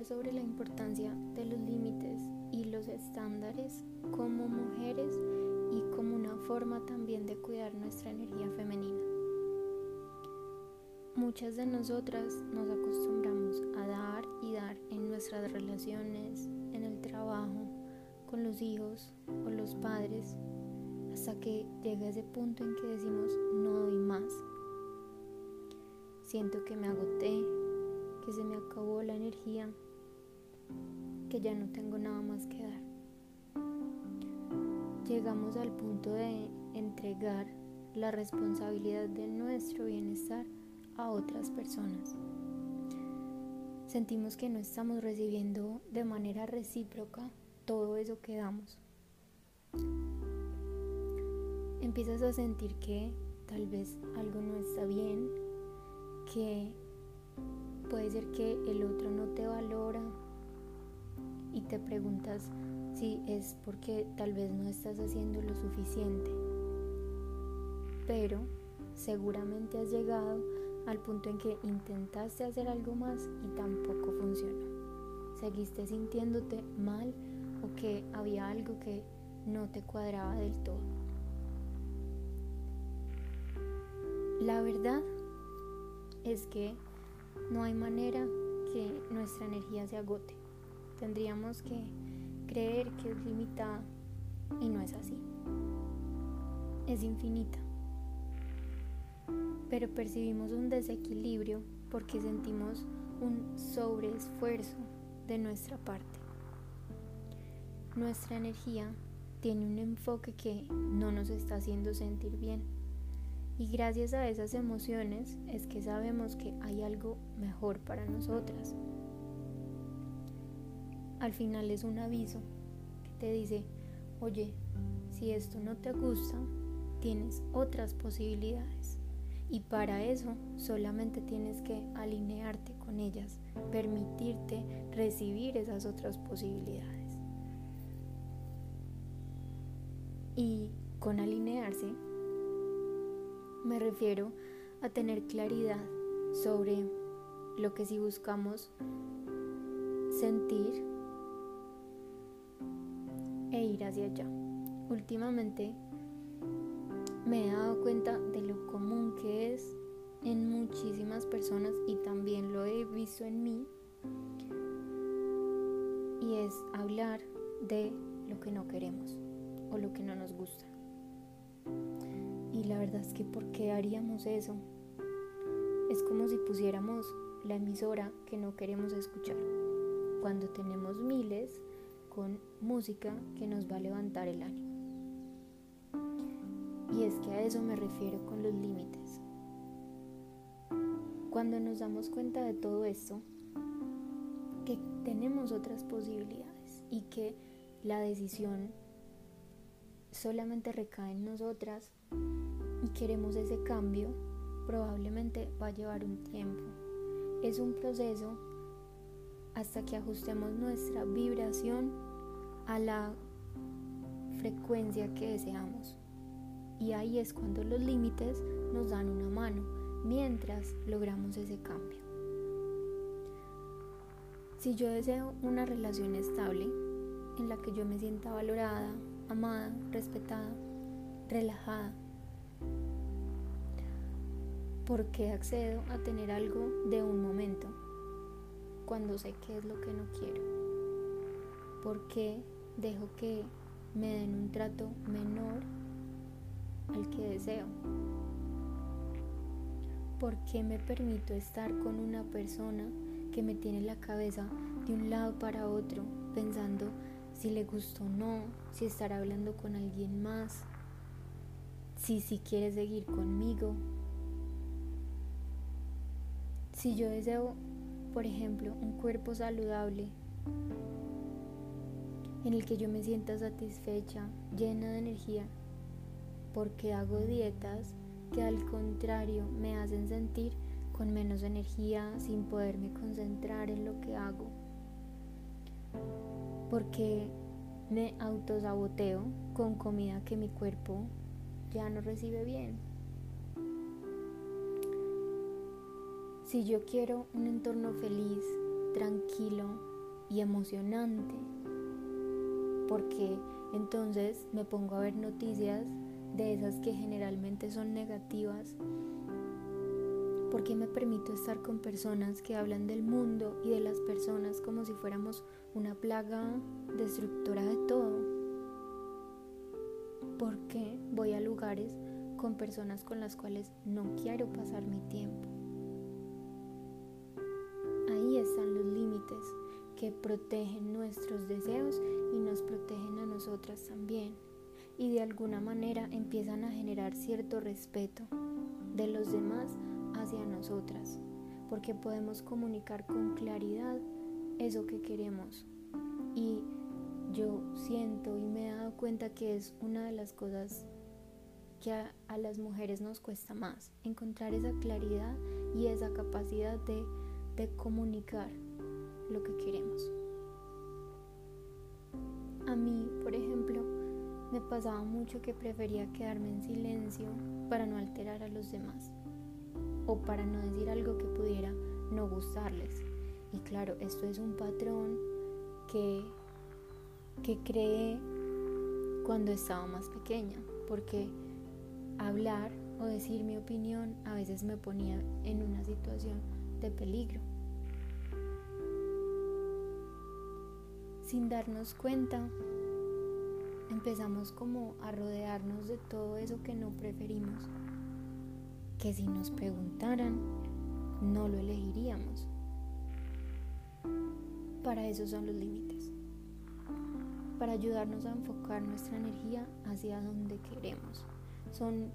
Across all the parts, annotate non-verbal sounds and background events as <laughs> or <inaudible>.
hablar sobre la importancia de los límites y los estándares como mujeres y como una forma también de cuidar nuestra energía femenina. Muchas de nosotras nos acostumbramos a dar y dar en nuestras relaciones, en el trabajo, con los hijos o los padres, hasta que llega ese punto en que decimos no doy más. Siento que me agoté, que se me acabó la energía, que ya no tengo nada más que dar. Llegamos al punto de entregar la responsabilidad de nuestro bienestar a otras personas. Sentimos que no estamos recibiendo de manera recíproca todo eso que damos. Empiezas a sentir que tal vez algo no está bien, que puede ser que el otro no te valora y te preguntas si es porque tal vez no estás haciendo lo suficiente. Pero seguramente has llegado al punto en que intentaste hacer algo más y tampoco funcionó. Seguiste sintiéndote mal o que había algo que no te cuadraba del todo. La verdad es que no hay manera que nuestra energía se agote. Tendríamos que creer que es limitada y no es así. Es infinita. Pero percibimos un desequilibrio porque sentimos un sobreesfuerzo de nuestra parte. Nuestra energía tiene un enfoque que no nos está haciendo sentir bien. Y gracias a esas emociones es que sabemos que hay algo mejor para nosotras. Al final es un aviso que te dice, oye, si esto no te gusta, tienes otras posibilidades. Y para eso solamente tienes que alinearte con ellas, permitirte recibir esas otras posibilidades. Y con alinearse me refiero a tener claridad sobre lo que si buscamos sentir e ir hacia allá. Últimamente me he dado cuenta de lo común que es en muchísimas personas y también lo he visto en mí y es hablar de lo que no queremos o lo que no nos gusta. Y la verdad es que ¿por qué haríamos eso? Es como si pusiéramos la emisora que no queremos escuchar, cuando tenemos miles con música que nos va a levantar el ánimo. Y es que a eso me refiero con los límites. Cuando nos damos cuenta de todo esto, que tenemos otras posibilidades y que la decisión solamente recae en nosotras y queremos ese cambio, probablemente va a llevar un tiempo. Es un proceso hasta que ajustemos nuestra vibración a la frecuencia que deseamos. Y ahí es cuando los límites nos dan una mano mientras logramos ese cambio. Si yo deseo una relación estable en la que yo me sienta valorada, amada, respetada, relajada, ¿por qué accedo a tener algo de un momento cuando sé qué es lo que no quiero? ¿Por qué dejo que me den un trato menor al que deseo? ¿Por qué me permito estar con una persona que me tiene la cabeza de un lado para otro pensando si le gusta o no, si estará hablando con alguien más, si si quiere seguir conmigo? Si yo deseo, por ejemplo, un cuerpo saludable en el que yo me sienta satisfecha, llena de energía, porque hago dietas que al contrario me hacen sentir con menos energía, sin poderme concentrar en lo que hago. Porque me autosaboteo con comida que mi cuerpo ya no recibe bien. Si yo quiero un entorno feliz, tranquilo, y emocionante, porque entonces me pongo a ver noticias de esas que generalmente son negativas, porque me permito estar con personas que hablan del mundo y de las personas como si fuéramos una plaga destructora de todo. Porque voy a lugares con personas con las cuales no quiero pasar mi tiempo. Están los límites que protegen nuestros deseos y nos protegen a nosotras también. Y de alguna manera empiezan a generar cierto respeto de los demás hacia nosotras, porque podemos comunicar con claridad eso que queremos. Y yo siento y me he dado cuenta que es una de las cosas que a, las mujeres nos cuesta más, encontrar esa claridad y esa capacidad de, de comunicar lo que queremos. A mí, por ejemplo, me pasaba mucho que prefería quedarme en silencio para no alterar a los demás o para no decir algo que pudiera no gustarles. Y claro, esto es un patrón que, que creé cuando estaba más pequeña, porque hablar o decir mi opinión a veces me ponía en una situación de peligro. Sin darnos cuenta, empezamos como a rodearnos de todo eso que no preferimos, que si nos preguntaran, no lo elegiríamos. Para eso son los límites, para ayudarnos a enfocar nuestra energía hacia donde queremos son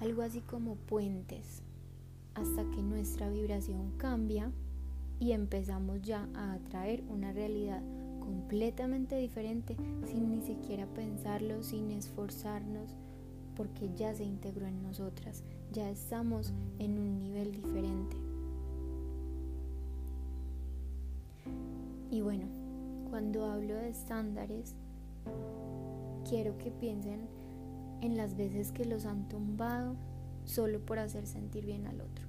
algo así como puentes hasta que nuestra vibración cambia y empezamos ya a atraer una realidad completamente diferente sin ni siquiera pensarlo, sin esforzarnos, porque ya se integró en nosotras, ya estamos en un nivel diferente. Y bueno, cuando hablo de estándares, quiero que piensen en las veces que los han tumbado solo por hacer sentir bien al otro.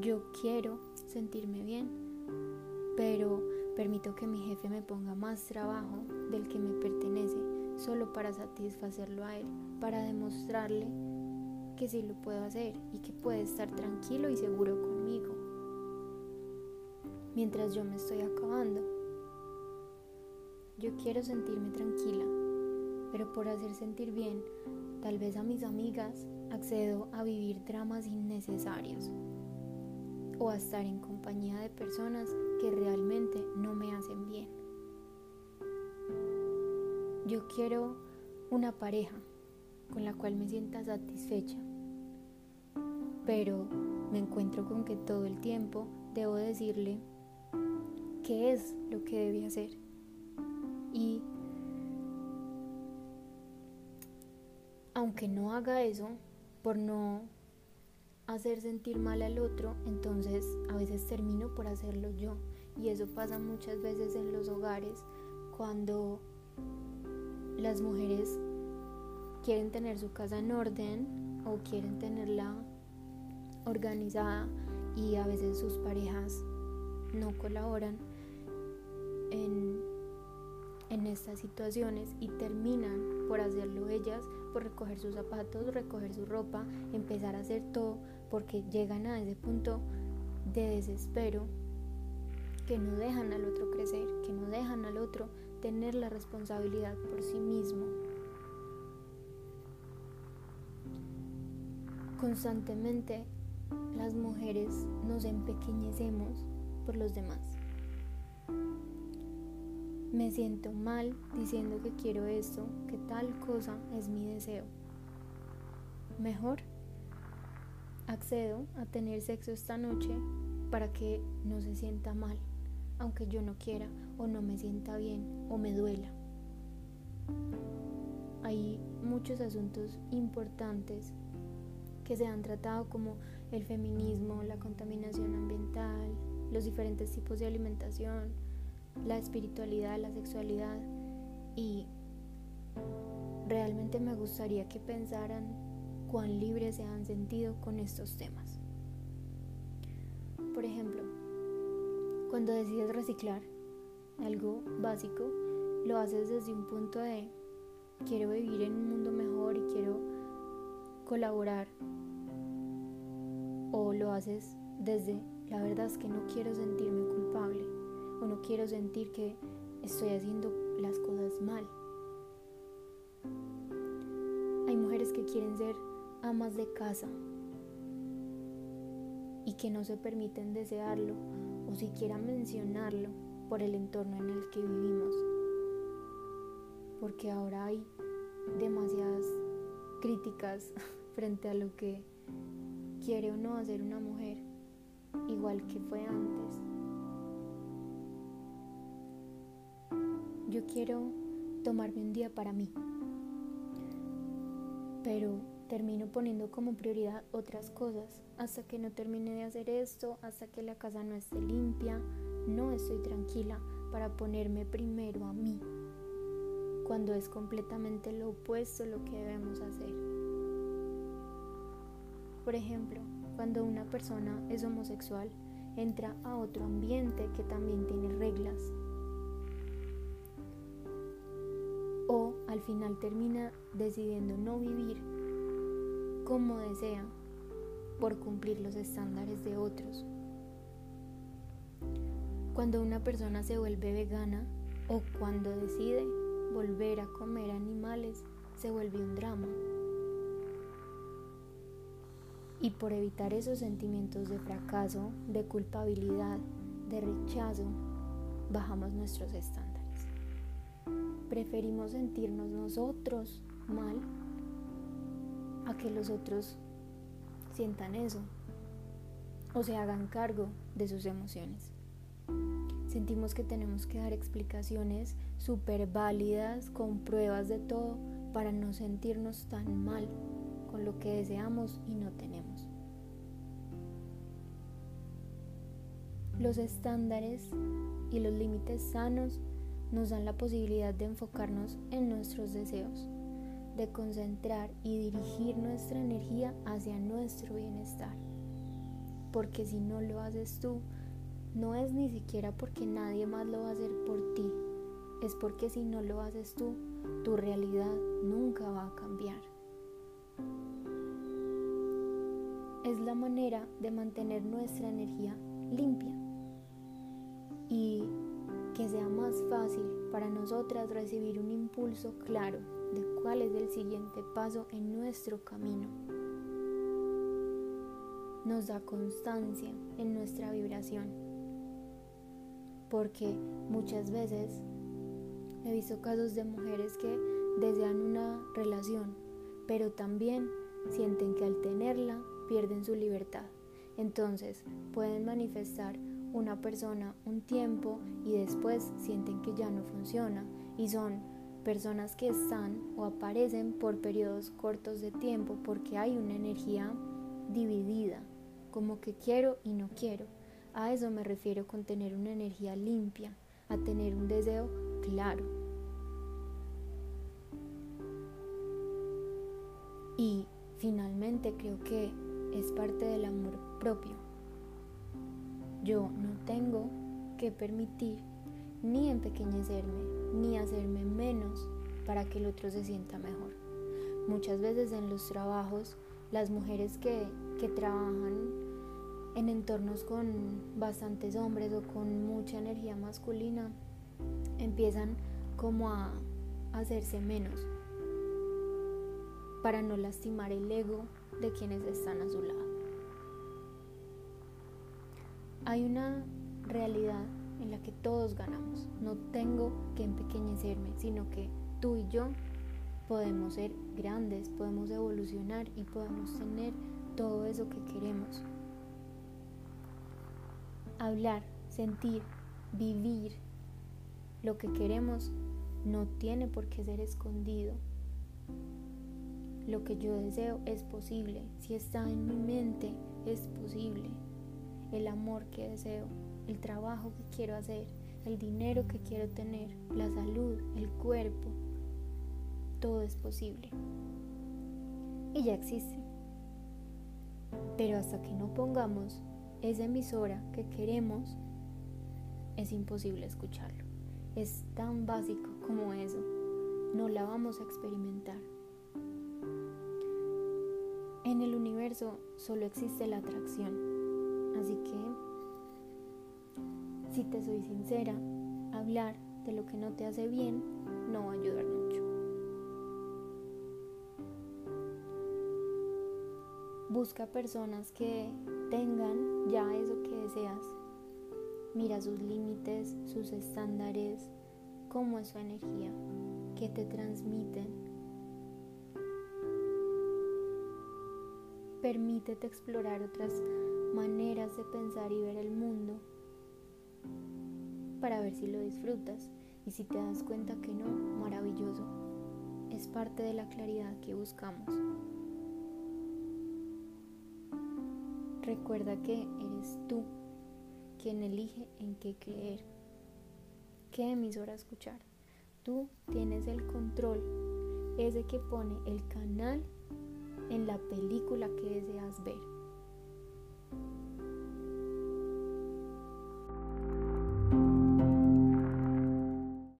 Yo quiero sentirme bien, pero permito que mi jefe me ponga más trabajo del que me pertenece solo para satisfacerlo a él, para demostrarle que sí lo puedo hacer y que puede estar tranquilo y seguro conmigo, mientras yo me estoy acabando. Yo quiero sentirme tranquila, pero por hacer sentir bien, tal vez a mis amigas, accedo a vivir dramas innecesarios o a estar en compañía de personas que realmente no me hacen bien. Yo quiero una pareja con la cual me sienta satisfecha, pero me encuentro con que todo el tiempo debo decirle qué es lo que debe hacer y aunque no haga eso, por no hacer sentir mal al otro, entonces a veces termino por hacerlo yo. Y eso pasa muchas veces en los hogares cuando las mujeres quieren tener su casa en orden o quieren tenerla organizada y a veces sus parejas no colaboran en, en estas situaciones y terminan por hacerlo ellas recoger sus zapatos, recoger su ropa, empezar a hacer todo, porque llegan a ese punto de desespero que no dejan al otro crecer, que no dejan al otro tener la responsabilidad por sí mismo. Constantemente las mujeres nos empequeñecemos por los demás. Me siento mal diciendo que quiero esto, que tal cosa es mi deseo. Mejor accedo a tener sexo esta noche para que no se sienta mal, aunque yo no quiera o no me sienta bien o me duela. Hay muchos asuntos importantes que se han tratado como el feminismo, la contaminación ambiental, los diferentes tipos de alimentación, la espiritualidad, la sexualidad y realmente me gustaría que pensaran cuán libres se han sentido con estos temas. Por ejemplo, Cuando decides reciclar algo básico, lo haces desde un punto de quiero vivir en un mundo mejor y quiero colaborar. O lo haces desde la verdad es que no quiero sentirme culpable o no quiero sentir que estoy haciendo las cosas mal. Hay mujeres que quieren ser amas de casa y que no se permiten desearlo o siquiera mencionarlo por el entorno en el que vivimos. Porque ahora hay demasiadas críticas <laughs> frente a lo que quiere o no hacer una mujer, igual que fue antes. Yo quiero tomarme un día para mí, pero termino poniendo como prioridad otras cosas. Hasta que no termine de hacer esto, hasta que la casa no esté limpia, no estoy tranquila para ponerme primero a mí, cuando es completamente lo opuesto lo que debemos hacer. Por ejemplo, cuando una persona es homosexual, entra a otro ambiente que también tiene reglas. O al final termina decidiendo no vivir como desea por cumplir los estándares de otros. Cuando una persona se vuelve vegana o cuando decide volver a comer animales, se vuelve un drama. Y por evitar esos sentimientos de fracaso, de culpabilidad, de rechazo, bajamos nuestros estándares. Preferimos sentirnos nosotros mal a que los otros sientan eso o se hagan cargo de sus emociones. Sentimos que tenemos que dar explicaciones súper válidas, con pruebas de todo, para no sentirnos tan mal con lo que deseamos y no tenemos. Los estándares y los límites sanos nos dan la posibilidad de enfocarnos en nuestros deseos, de concentrar y dirigir nuestra energía hacia nuestro bienestar. Porque si no lo haces tú, no es ni siquiera porque nadie más lo va a hacer por ti, es porque si no lo haces tú, tu realidad nunca va a cambiar. Es la manera de mantener nuestra energía limpia y que sea más fácil para nosotras recibir un impulso claro de cuál es el siguiente paso en nuestro camino. Nos da constancia en nuestra vibración porque muchas veces he visto casos de mujeres que desean una relación, pero también sienten que al tenerla pierden su libertad. Entonces pueden manifestar una persona un tiempo y después sienten que ya no funciona y son personas que están o aparecen por periodos cortos de tiempo porque hay una energía dividida, como que quiero y no quiero. A eso me refiero con tener una energía limpia, a tener un deseo claro. Y finalmente creo que es parte del amor propio. Yo no tengo que permitir ni empequeñecerme, ni hacerme menos para que el otro se sienta mejor. Muchas veces en los trabajos, las mujeres que, que trabajan en entornos con bastantes hombres o con mucha energía masculina, empiezan como a hacerse menos para no lastimar el ego de quienes están a su lado. Hay una realidad en la que todos ganamos. No tengo que empequeñecerme, sino que tú y yo podemos ser grandes, podemos evolucionar y podemos tener todo eso que queremos hablar, sentir, vivir lo que queremos no tiene por qué ser escondido. Lo que yo deseo es posible. Si está en mi mente, es posible. El amor que deseo, el trabajo que quiero hacer, el dinero que quiero tener, la salud, el cuerpo, todo es posible. Y ya existe. Pero hasta que no pongamos esa emisora que queremos es imposible escucharlo. Es tan básico como eso. No la vamos a experimentar. En el universo solo existe la atracción. Así que, si te soy sincera, hablar de lo que no te hace bien no va a ayudar mucho. Busca personas que tengan ya eso que deseas. Mira sus límites, sus estándares, cómo es su energía, qué te transmiten. Permítete explorar otras maneras de pensar y ver el mundo para ver si lo disfrutas y si te das cuenta que no, maravilloso. Es parte de la claridad que buscamos. Recuerda que eres tú quien elige en qué creer, qué emisora escuchar. Tú tienes el control, ese que pone el canal en la película que deseas ver.